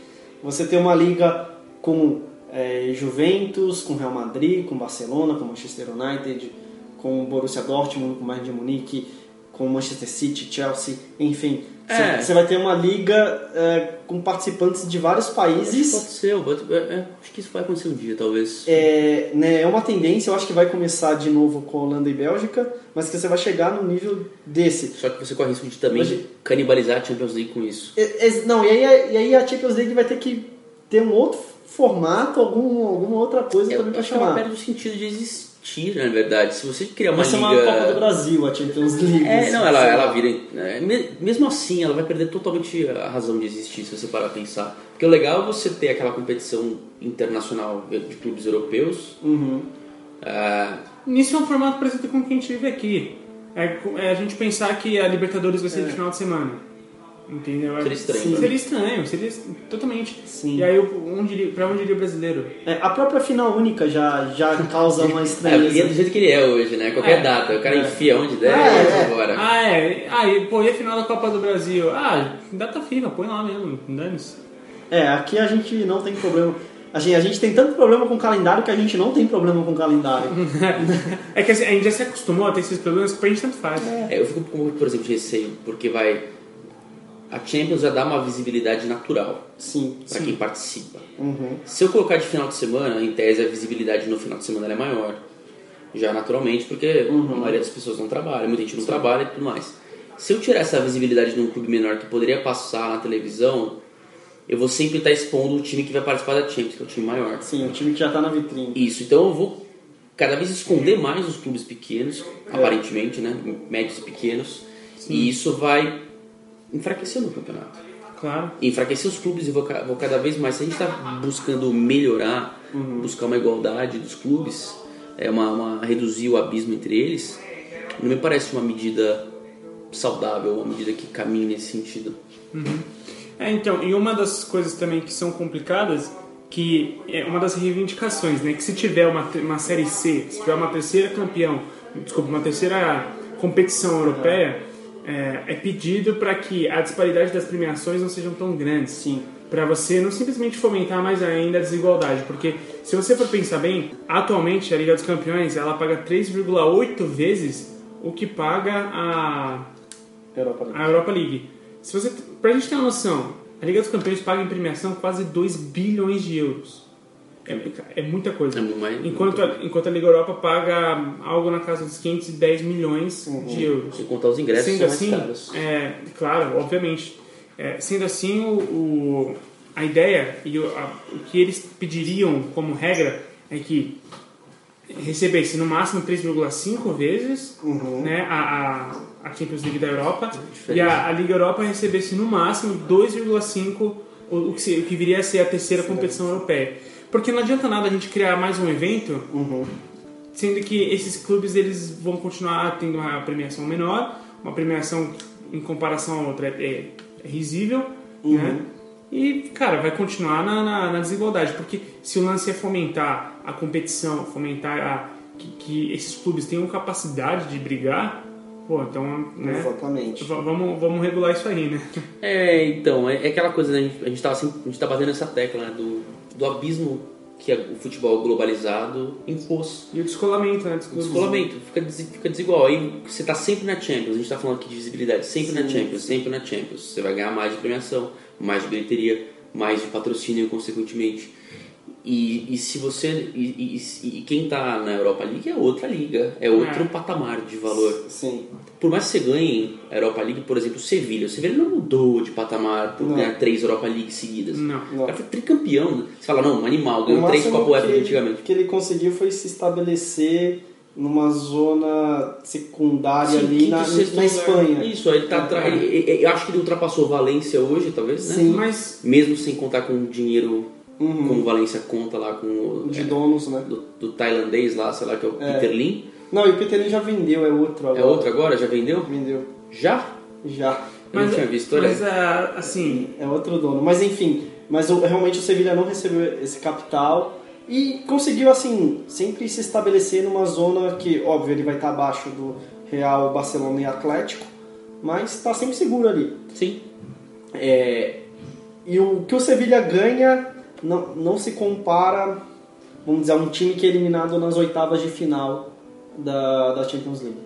S3: Você ter uma liga com é, Juventus, com Real Madrid, com Barcelona, com Manchester United, com Borussia Dortmund, com Bayern de Munique, com Manchester City, Chelsea, enfim. Você
S2: É.
S3: você vai ter uma liga é, com participantes de vários
S2: que
S3: países.
S2: pode ser, pode- é, é, acho que isso vai acontecer um dia, talvez.
S3: É, né, é uma tendência, eu acho que vai começar de novo com Holanda e Bélgica, mas que você vai chegar no nível desse.
S2: Só que você corre risco de também
S3: Hoje-
S2: canibalizar a Champions League com isso.
S3: É, não, e aí, e aí a Champions League vai ter que ter um outro formato, algum, alguma outra coisa
S2: Eu
S3: também pra
S2: acho que ela
S3: chamar.
S2: perde o sentido de existir, na verdade. Se você criar uma
S3: Vai ser
S2: liga...
S3: uma Copa do Brasil, a Champions League.
S2: É,
S3: assim,
S2: não, ela, ela vira. é, me- mesmo assim, ela vai perder totalmente a razão de existir, se você parar a pensar. Porque o legal é você ter aquela competição internacional de clubes europeus.
S3: Uhum.
S2: ah,
S1: Nisso é um formato parecido com o que a gente vive aqui. É, é a gente pensar que a Libertadores vai ser de final de semana. Entendeu? É-
S2: Seria estranho,
S1: Sim.
S2: né?
S1: Seria estranho, seria totalmente.
S3: Sim.
S1: E aí, onde, iria- pra onde iria o brasileiro?
S3: É, a própria final única já, já causa uma
S2: é,
S3: estranheza.
S2: e é do jeito que ele é hoje, né? Qualquer
S1: É.
S2: data, o cara enfia onde der
S3: É,
S2: e vai
S3: é.
S2: embora.
S1: Ah, é. Ah, e, pô, e a final da Copa do Brasil? Ah, data FIFA, põe lá mesmo, dane-se.
S3: É, aqui a gente não tem problema. a gente, a gente tem tanto problema com o calendário que a gente não tem problema com o calendário.
S1: É que assim, a gente já se acostumou a ter esses problemas que pra gente tanto faz.
S2: É, eu fico com, por exemplo, de receio, porque vai. A Champions já dá uma visibilidade natural
S3: Sim.
S2: para quem participa.
S3: Uhum.
S2: Se eu colocar de final de semana, em tese a visibilidade no final de semana é maior. Já naturalmente, porque
S3: Uhum.
S2: a maioria das pessoas não trabalha, muita gente não trabalha e tudo mais. Se eu tirar essa visibilidade de um clube menor que poderia passar na televisão, eu vou sempre estar expondo o time que vai participar da Champions, que é o time maior.
S3: Sim, o time que já tá na vitrine.
S2: Isso, então eu vou cada vez esconder mais os clubes pequenos, aparentemente, né? Médios e pequenos. E isso vai enfraquecer o campeonato.
S1: Claro.
S2: E enfraquecer os clubes e vou, ca- vou cada vez mais. Se a gente está buscando melhorar, buscar uma igualdade dos clubes, é uma, uma- reduzir o abismo entre eles, não me parece uma medida saudável, uma medida que caminhe nesse sentido.
S1: É, então, e uma das coisas também que são complicadas, que é uma das reivindicações, né? Que se tiver uma, uma série C, se tiver uma terceira campeão, desculpa, uma terceira competição europeia, é, é pedido para que a disparidade das premiações não sejam tão grandes.
S3: Sim.
S1: Para você não simplesmente fomentar mais ainda a desigualdade, porque se você for pensar bem, atualmente a Liga dos Campeões ela paga 3,8 vezes o que paga a
S3: Europa League.
S1: a Europa League. Se você, pra gente ter uma noção, a Liga dos Campeões paga em premiação quase 2 bilhões de euros. É, é muita coisa.
S2: É mais-
S1: enquanto, a, enquanto a Liga Europa paga algo na casa dos 510 milhões de euros.
S2: Sem contar os ingressos
S1: Sendo
S2: são mais
S1: assim,
S2: caros.
S1: é, claro, obviamente. É, sendo assim, o, o- a ideia e o, a- o que eles pediriam como regra é que recebesse no máximo 3,5 vezes né, a, a, a Champions League da Europa e a, a Liga Europa recebesse no máximo 2,5 o, o, que o que viria a ser a terceira competição europeia. Porque não adianta nada a gente criar mais um evento sendo que esses clubes eles vão continuar tendo uma premiação menor, uma premiação em comparação a outra é, é risível, né? E, cara, vai continuar na, na- na desigualdade, porque se o lance é fomentar a competição, fomentar a, que, que esses clubes tenham capacidade de brigar, pô, então, né?
S3: Exatamente.
S1: Vamos, vamos regular isso aí, né?
S2: É, então, é, é aquela coisa, né? A gente, a gente, tava sempre, a gente tá batendo nessa tecla, né? Do, do abismo que a- o futebol globalizado impôs.
S1: E o descolamento, né? dos
S2: O descolamento fica, des- fica desigual. Aí você tá sempre na Champions, a gente tá falando aqui de visibilidade, sempre na Champions, sempre na Champions. Você vai ganhar mais de premiação, mais de bilheteria, mais de patrocínio, consequentemente. E, e se você. E, e- e quem tá na Europa League é outra liga, é outro
S1: É.
S2: patamar de valor.
S3: Sim.
S2: Por mais que você ganhe a Europa League, por exemplo, o Sevilha. O Sevilha não mudou de patamar por
S3: Não.
S2: ganhar três Europa League seguidas.
S1: Não.
S2: O cara foi tricampeão. Você fala, não, um animal,
S3: O
S2: ganhou três Copa UEFA
S3: que ele-
S2: antigamente.
S3: que ele conseguiu foi se estabelecer numa zona secundária
S2: Sim,
S3: ali na, na. Espanha.
S2: Isso, ele tá ele- Eu acho que ele ultrapassou Valência hoje, talvez, né?
S3: Sim.
S1: Mas
S2: Mesmo sem contar com o dinheiro
S3: Uhum.
S2: como Valência conta lá com o.
S3: De
S2: é,
S3: donos, né?
S2: do, do tailandês lá, sei lá, que é o
S3: É.
S2: Peter Lim.
S3: Não, e o Peter Lim já vendeu, é outro agora.
S2: É outro agora? Já vendeu?
S3: Vendeu.
S2: Já?
S3: Já.
S2: Eu não tinha visto, olha.
S1: mas ah, assim,
S3: É outro dono. Mas enfim, mas realmente o Sevilha não recebeu esse capital e conseguiu, assim, sempre se estabelecer numa zona que, óbvio, ele vai estar abaixo do Real, Barcelona e Atlético, mas está sempre seguro ali.
S2: Sim.
S3: É, e o que o Sevilha ganha não, não se compara, vamos dizer, a um time que é eliminado nas oitavas de final da, da Champions League.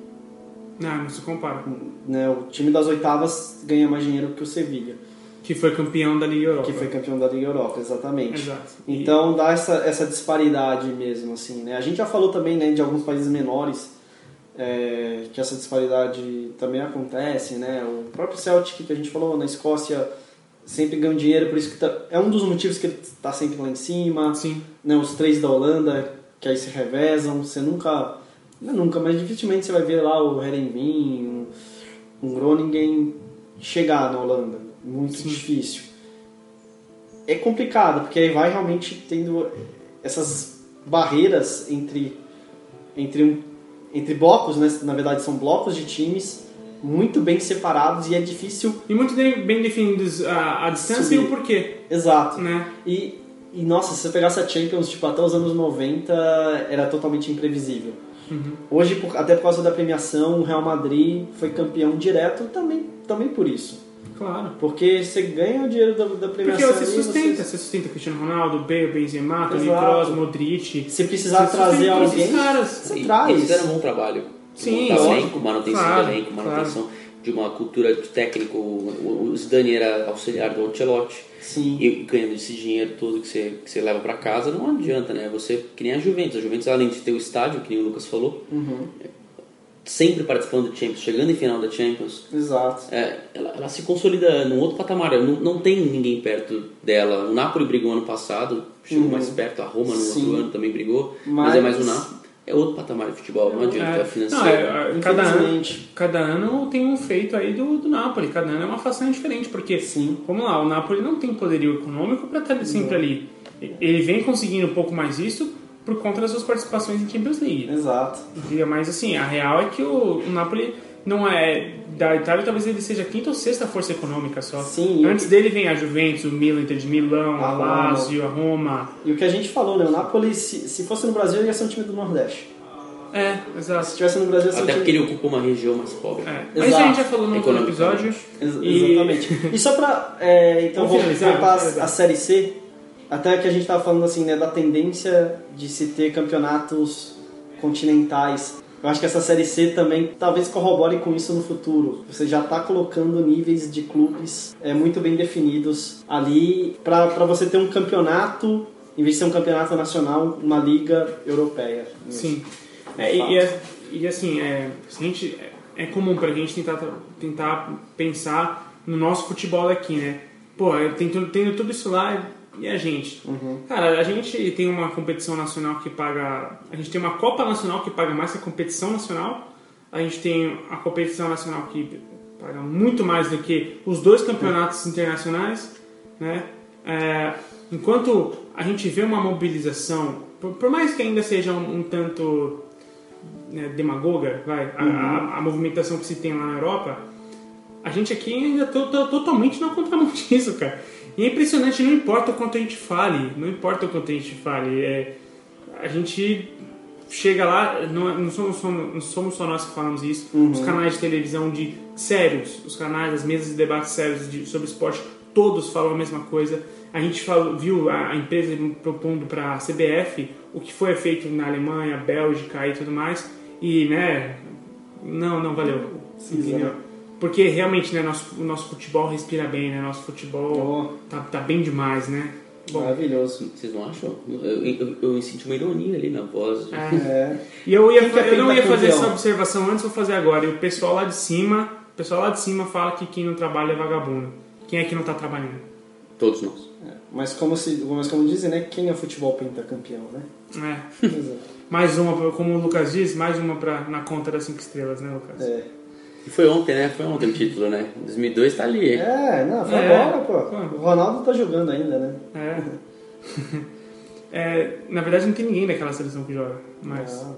S1: não, não se compara.
S3: Né, o time das oitavas ganha mais dinheiro que o Sevilha,
S1: Que foi campeão da Liga Europa.
S3: que foi campeão da Liga Europa, exatamente.
S1: Exato.
S3: Então dá essa, essa disparidade mesmo, assim, né? A gente já falou também né, de alguns países menores é, que essa disparidade também acontece, né? O próprio Celtic que a gente falou na Escócia sempre ganha dinheiro, por isso que tá, é um dos motivos que ele está sempre lá em cima.
S1: Sim.
S3: Né? Os três da Holanda que aí se revezam, você nunca, não é nunca, mas dificilmente você vai ver lá o Herenveen, um, um Groningen chegar na Holanda, muito difícil é complicado, porque aí vai realmente tendo essas barreiras entre, entre, um, entre blocos, né? na verdade são blocos de times muito bem separados e é difícil.
S1: E muito bem definidos a, a distância e
S3: Subir.
S1: o porquê,
S3: Exato.
S1: né?
S3: E, e nossa, se você pegasse a Champions tipo, até os anos 90, era totalmente imprevisível. Hoje, por- até por causa da premiação, o Real Madrid foi campeão direto também, também por isso.
S1: Claro.
S3: Porque você ganha o dinheiro da, da
S1: Porque
S3: premiação
S1: você
S3: ali,
S1: sustenta, você sustenta Cristiano Ronaldo, Bale, Benzema, Toni. Kroos, Modric.
S3: Se precisar
S1: Você
S3: trazer alguém,
S1: caras.
S3: você
S2: E-
S3: traz.
S2: Eles fizeram um bom trabalho.
S1: Sim,
S2: montar
S1: lógico.
S2: elenco, manutenção
S1: Claro,
S2: do elenco, manutenção de uma cultura de técnico. O Zidane era auxiliar do Ancelotti.
S3: Sim.
S2: E ganhando esse dinheiro todo que você, que você leva pra casa, não adianta, né? Você, que nem a Juventus. A Juventus, além de ter o estádio, que nem o Lucas falou,
S3: Uhum.
S2: sempre participando da Champions, chegando em final da Champions,
S3: Exato.
S2: é, ela, ela se consolida num outro patamar. Não, não tem ninguém perto dela. O Napoli brigou ano passado, chegou
S3: Uhum.
S2: mais perto. A Roma no
S3: Sim.
S2: outro ano também brigou. Mas,
S3: Mas-
S2: é mais o Napoli. É outro patamar de futebol, não adianta. É,
S1: É,
S2: financeiro.
S1: não, é, é, cada, ano, cada ano tem um feito aí do, do Napoli, cada ano é uma façanha diferente, porque,
S3: Sim.
S1: vamos lá, o Napoli não tem poderio econômico para estar sempre ali. Ele vem conseguindo um pouco mais isso por conta das suas participações em Champions League.
S3: Exato.
S1: Mas assim, a real é que o, o Napoli não é. Da Itália, talvez ele seja a quinta ou sexta força econômica só.
S3: Sim,
S1: Antes dele vem a Juventus, o Milan, Inter de Milão,
S3: A.
S1: Lazio, a Roma.
S3: E o que a gente falou, né? O Napoli, se, se fosse no Brasil, ele ia ser um time do Nordeste.
S1: É,
S3: Se
S1: exato.
S3: estivesse no Brasil, ia ser um
S2: Até
S3: time...
S2: porque ele ocupa uma região mais pobre.
S1: É. Mas
S3: Exato.
S1: a gente já falou no outro
S2: Economicamente.
S1: episódio.
S3: Ex-
S1: E-
S3: Exatamente. E só pra. é, então,
S1: Vamos
S3: vou
S1: finalizar,
S3: voltar
S1: vamos
S3: a,
S1: finalizar.
S3: a Série C. Até que a gente tava falando assim, né? Da tendência de se ter campeonatos continentais. Eu acho que essa Série C também talvez corrobore com isso no futuro. Você já está colocando níveis de clubes é, muito bem definidos ali para você ter um campeonato, em vez de ser um campeonato nacional, uma liga europeia.
S1: Sim. É, e, e é- e, assim, é, a gente, é, é comum pra gente tentar, tentar pensar no nosso futebol daqui, né? Pô, tendo, tendo tudo isso lá e a gente? Cara, a gente tem uma competição nacional que paga. A gente tem uma Copa Nacional que paga mais que a competição nacional. A gente tem a competição nacional que paga muito mais do que os dois campeonatos internacionais, né? É, enquanto a gente vê uma mobilização, por, por mais que ainda seja um, um tanto né, demagoga, vai, a, a- a movimentação que se tem lá na Europa, a gente aqui ainda tá totalmente na contramão disso, cara. E é impressionante, não importa o quanto a gente fale, não importa o quanto a gente fale, é, a gente chega lá, não, é- não, somos, não somos só nós que falamos isso, os canais de televisão de sérios, os canais, as mesas de debate sérios de, sobre esporte, todos falam a mesma coisa. A gente falou, viu a, a empresa propondo para a CBF o que foi feito na Alemanha, Bélgica e tudo mais, e né, não, não valeu. entendeu? Porque realmente, né, nosso, o nosso futebol respira bem, né? Nosso futebol tá, tá bem demais, né? Bom,
S3: Maravilhoso.
S2: Vocês não acham? Eu, eu, eu senti uma ironia ali na voz.
S1: é.
S3: É.
S1: E eu, ia,
S3: que é
S1: eu não ia fazer essa observação antes, vou fazer agora. E o pessoal lá de cima, o pessoal lá de cima fala que quem não trabalha é vagabundo. Quem é que não tá trabalhando?
S2: Todos nós.
S3: É. Mas como, se, mas como dizem, né? Quem é futebol pentacampeão, né?
S1: É.
S3: Exato.
S1: Mais uma, como o Lucas diz, mais uma pra, na conta das cinco estrelas, né, Lucas?
S3: É.
S2: E foi ontem, né? Foi ontem o título, né? 2002 tá ali.
S3: É, não, foi
S1: É.
S3: agora, pô. O Ronaldo tá jogando ainda, né?
S1: É. É, na verdade não tem ninguém daquela seleção que joga, mas eu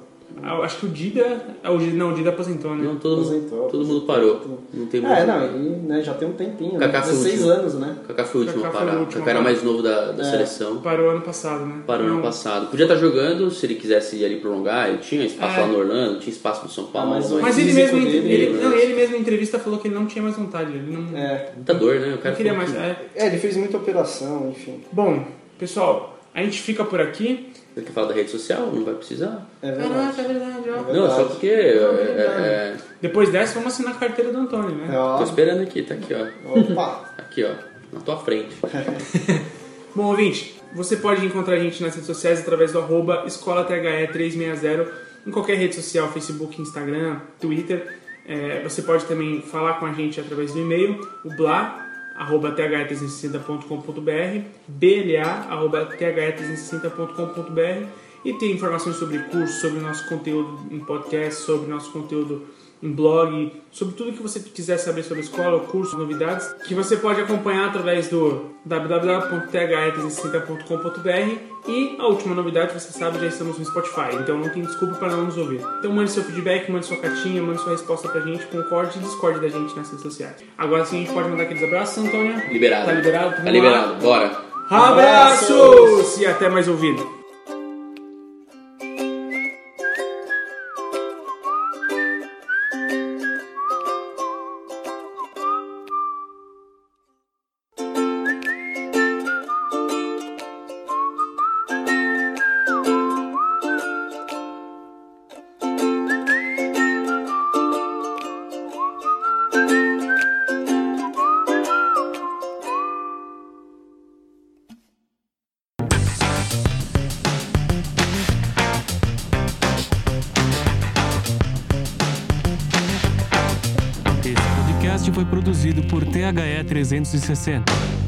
S1: acho que o Dida, ah, o Dida não, o Dida aposentou, né?
S2: Não, todo, mundo,
S3: Aposentou,
S2: todo mundo parou. Não tem mais.
S3: É, não, ele né, já tem um tempinho, né?
S2: Kaká o
S3: 16
S2: último.
S3: anos, né?
S2: Kaká foi o último
S1: Kaká
S2: a parar.
S1: último
S2: Kaká era mais novo da, da
S3: É.
S2: seleção.
S1: Parou ano passado, né?
S2: Parou
S1: Não,
S2: ano passado. Podia estar jogando, se ele quisesse ir ali prolongar, ele tinha espaço
S1: É.
S2: lá no Orlando, tinha espaço no São Paulo.
S3: Ah, mas o-
S1: Mas ele mesmo,
S3: dele,
S1: ele,
S3: né?
S1: não, ele mesmo em entrevista falou que ele não tinha mais vontade, ele não,
S3: É.
S2: Muita dor, né? O cara
S1: não queria mais.
S2: que-
S1: é.
S3: É, ele fez muita operação, enfim.
S1: Bom, pessoal, a gente fica por aqui.
S2: Você quer falar da rede social? Não vai precisar.
S3: É verdade.
S1: é verdade, ó.
S3: É
S2: Não,
S3: verdade.
S2: só porque. é, é,
S1: Depois dessa, vamos assinar a carteira do Antônio, né?
S3: É,
S2: tô
S3: ó.
S2: esperando aqui, tá aqui, ó.
S3: Opa!
S2: Aqui, ó. Na tua frente.
S1: Bom, ouvinte, você pode encontrar a gente nas redes sociais através do arroba escolathe360 em qualquer rede social, Facebook, Instagram, Twitter. É, você pode também falar com a gente através do e-mail, o blá, arroba th360.com.br, bla, arroba th360.com.br e tem informações sobre curso, sobre nosso conteúdo em podcast, sobre nosso conteúdo em blog, sobre tudo que você quiser saber sobre a escola, o curso, novidades, que você pode acompanhar através do www.th360.com.br e a última novidade, você sabe, já estamos no Spotify, então não tem desculpa para não nos ouvir. Então mande seu feedback, mande sua cartinha, mande sua resposta pra gente, concorde e discorde da gente nas redes sociais. Agora sim a gente pode mandar aqueles abraços, Antônia?
S2: Liberado.
S1: Tá liberado?
S2: Tá liberado. Bora.
S1: Abraços! E até mais ouvido.
S4: 360.